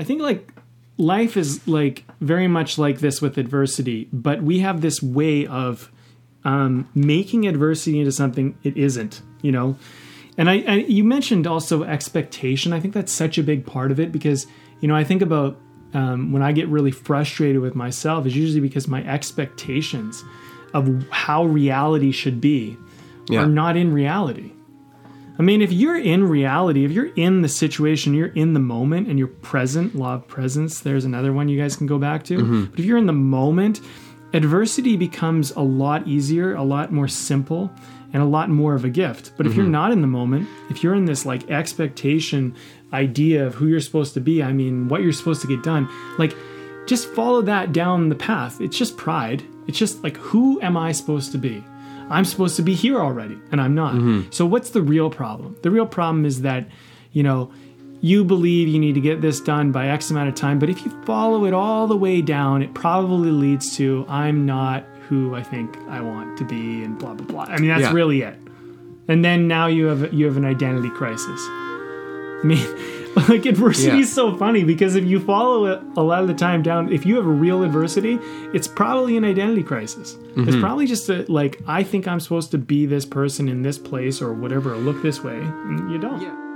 I think like life is like very much like this with adversity, but we have this way of um, making adversity into something it isn't. You know, and I, I you mentioned also expectation. I think that's such a big part of it because you know I think about um, when I get really frustrated with myself is usually because my expectations of how reality should be Yeah. are not in reality. I mean, if you're in reality, if you're in the situation, you're in the moment and you're present, law of presence, there's another one you guys can go back to. Mm-hmm. But if you're in the moment, adversity becomes a lot easier, a lot more simple, and a lot more of a gift. But if you're mm-hmm. not in the moment, if you're in this like expectation idea of who you're supposed to be, I mean, what you're supposed to get done, like just follow that down the path. It's just pride. It's just like, who am I supposed to be? I'm supposed to be here already, and I'm not. Mm-hmm. So, what's the real problem? The real problem is that, you know, you believe you need to get this done by X amount of time, but if you follow it all the way down, it probably leads to I'm not who I think I want to be, and blah blah blah. I mean, that's Yeah. really it. And then now you have you have an identity crisis. I mean, like adversity Yeah. is so funny because if you follow it a lot of the time down, if you have a real adversity, it's probably an identity crisis. It's mm-hmm. probably just a like I think I'm supposed to be this person in this place or whatever, or look this way, and you don't. Yeah.